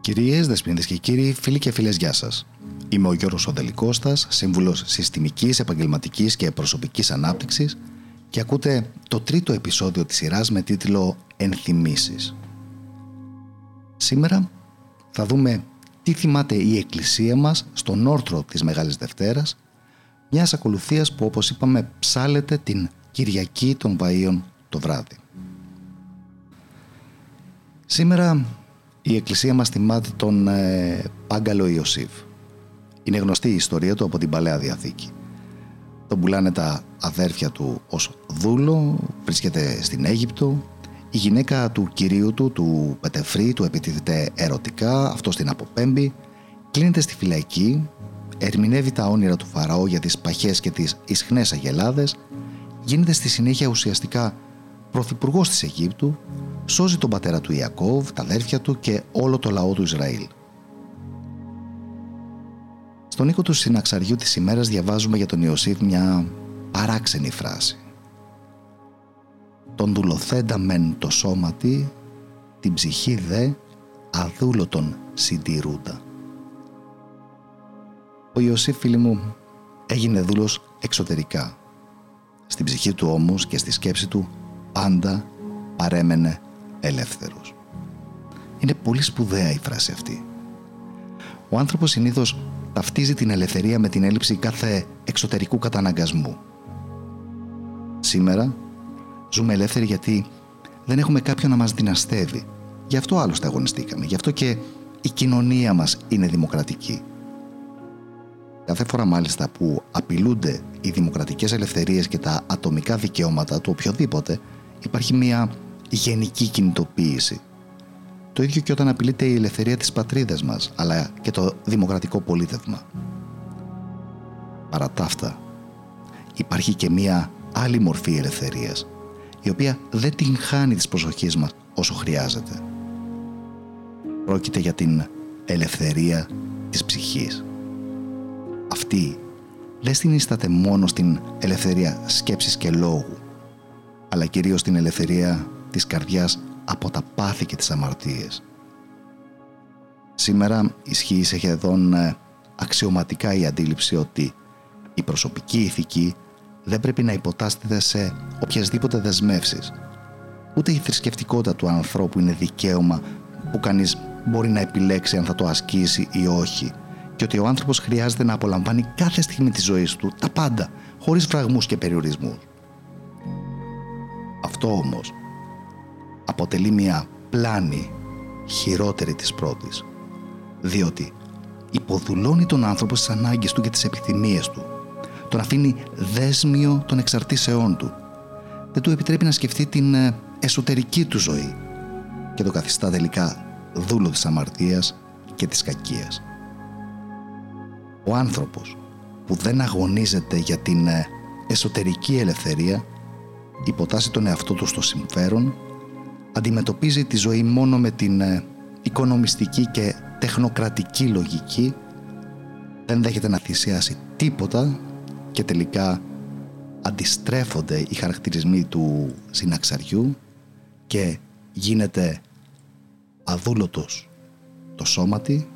Κυρίες, δεσποινίδες και κύριοι, φίλοι και φίλες, γεια σας. Είμαι ο Γιώργος Οδελικώστας, σύμβουλος συστημικής, επαγγελματικής και προσωπικής ανάπτυξης και ακούτε το τρίτο επεισόδιο της σειράς με τίτλο «Ενθυμίσεις». Σήμερα θα δούμε τι θυμάται η Εκκλησία μας στον όρθρο της Μεγάλης Δευτέρας, μιας ακολουθίας που όπως είπαμε ψάλεται την Κυριακή των Βαΐων το βράδυ. Σήμερα η Εκκλησία μας θυμάται τον ε, Πάγκαλο Ιωσήφ. Είναι γνωστή η ιστορία του από την Παλαιά Διαθήκη. Τον πουλάνε τα αδέρφια του ως δούλο, βρίσκεται στην Αίγυπτο. Η γυναίκα του κυρίου του, του Πετεφρή, του επιτίθεται ερωτικά, αυτό την αποπέμπει. Κλείνεται στη φυλακή, ερμηνεύει τα όνειρα του Φαραώ για τις παχές και τις ισχνές αγελάδες, γίνεται στη συνέχεια ουσιαστικά πρωθυπουργός της Αιγύπτου σώζει τον πατέρα του Ιακώβ, τα αδέρφια του και όλο το λαό του Ισραήλ. Στον οίκο του συναξαριού της ημέρας διαβάζουμε για τον Ιωσήφ μια παράξενη φράση. «Τον δουλοθέντα μεν το σώματι, την ψυχή δε αδούλωτον συντηρούντα». Ο Ιωσήφ, φίλοι μου, έγινε δούλος εξωτερικά. Στην ψυχή του όμως και στη σκέψη του πάντα παρέμενε ελεύθερος. Είναι πολύ σπουδαία η φράση αυτή. Ο άνθρωπος συνήθως ταυτίζει την ελευθερία με την έλλειψη κάθε εξωτερικού καταναγκασμού. Σήμερα ζούμε ελεύθεροι γιατί δεν έχουμε κάποιον να μας δυναστεύει. Γι' αυτό άλλωστε αγωνιστήκαμε. Γι' αυτό και η κοινωνία μας είναι δημοκρατική. Κάθε φορά μάλιστα που απειλούνται οι δημοκρατικές ελευθερίες και τα ατομικά δικαιώματα του οποιοδήποτε υπάρχει μια γενική κινητοποίηση. Το ίδιο και όταν απειλείται η ελευθερία της πατρίδας μας, αλλά και το δημοκρατικό πολίτευμα. Παρά τα αυτά, υπάρχει και μία άλλη μορφή ελευθερίας, η οποία δεν την χάνει της προσοχής μας όσο χρειάζεται. Πρόκειται για την ελευθερία της ψυχής. Αυτή δεν συνίσταται μόνο στην ελευθερία σκέψης και λόγου, αλλά κυρίως στην ελευθερία της καρδιάς από τα πάθη και τις αμαρτίες. Σήμερα ισχύει σε σχεδόν ε, αξιωματικά η αντίληψη ότι η προσωπική ηθική δεν πρέπει να υποτάσσεται σε οποιασδήποτε δεσμεύσεις. Ούτε η θρησκευτικότητα του ανθρώπου είναι δικαίωμα που κανείς μπορεί να επιλέξει αν θα το ασκήσει ή όχι και ότι ο άνθρωπος χρειάζεται να απολαμβάνει κάθε στιγμή της ζωής του τα πάντα, χωρίς φραγμούς και περιορισμούς. Αυτό όμως αποτελεί μια πλάνη χειρότερη της πρώτης, διότι υποδουλώνει τον άνθρωπο στις ανάγκες του και τις επιθυμίες του, τον αφήνει δέσμιο των εξαρτήσεών του, δεν του επιτρέπει να σκεφτεί την ε, εσωτερική του ζωή και το καθιστά τελικά δούλο της αμαρτίας και της κακίας. Ο άνθρωπος που δεν αγωνίζεται για την ε, εσωτερική ελευθερία υποτάσσει τον εαυτό του στο συμφέρον αντιμετωπίζει τη ζωή μόνο με την ε, οικονομιστική και τεχνοκρατική λογική δεν δέχεται να θυσιάσει τίποτα και τελικά αντιστρέφονται οι χαρακτηρισμοί του συναξαριού και γίνεται αδούλωτος το σώματι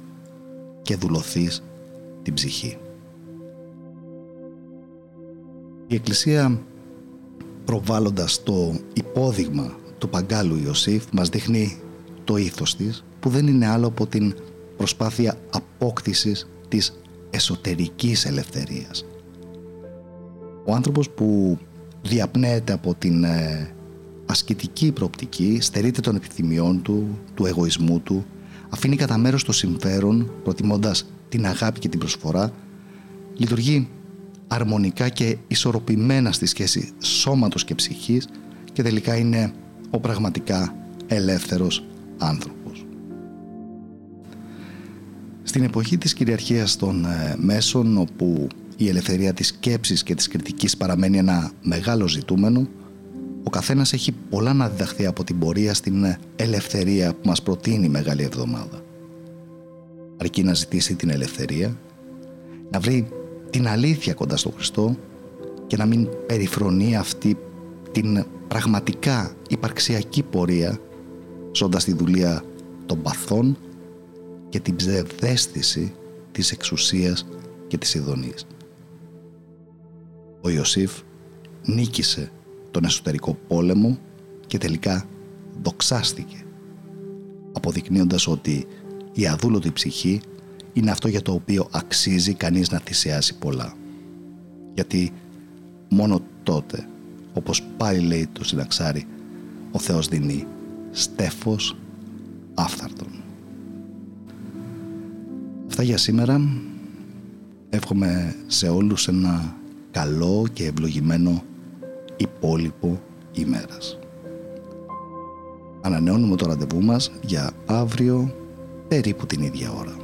και δουλωθείς την ψυχή. Η Εκκλησία προβάλλοντας το υπόδειγμα του Παγκάλου Ιωσήφ μας δείχνει το ήθος της που δεν είναι άλλο από την προσπάθεια απόκτησης της εσωτερικής ελευθερίας. Ο άνθρωπος που διαπνέεται από την ε, ασκητική προοπτική, στερείται των επιθυμιών του, του εγωισμού του, αφήνει κατά μέρος το συμφέρον, προτιμώντας την αγάπη και την προσφορά, λειτουργεί αρμονικά και ισορροπημένα στη σχέση σώματος και ψυχής και τελικά είναι ο πραγματικά ελεύθερος άνθρωπος. Στην εποχή της κυριαρχίας των ε, μέσων όπου η ελευθερία της σκέψης και της κριτικής παραμένει ένα μεγάλο ζητούμενο ο καθένας έχει πολλά να διδαχθεί από την πορεία στην ε, ελευθερία που μας προτείνει η Μεγάλη Εβδομάδα. Αρκεί να ζητήσει την ελευθερία, να βρει την αλήθεια κοντά στον Χριστό και να μην περιφρονεί αυτή την πραγματικά υπαρξιακή πορεία ζώντας τη δουλεία των παθών και την ψευδέστηση της εξουσίας και της ειδονής. Ο Ιωσήφ νίκησε τον εσωτερικό πόλεμο και τελικά δοξάστηκε αποδεικνύοντας ότι η αδούλωτη ψυχή είναι αυτό για το οποίο αξίζει κανείς να θυσιάσει πολλά. Γιατί μόνο τότε, όπως πάλι λέει το συναξάρι, ο Θεός δίνει στέφος άφθαρτον. Αυτά για σήμερα. Εύχομαι σε όλους ένα καλό και ευλογημένο υπόλοιπο ημέρας. Ανανεώνουμε το ραντεβού μας για αύριο περίπου την ίδια ώρα.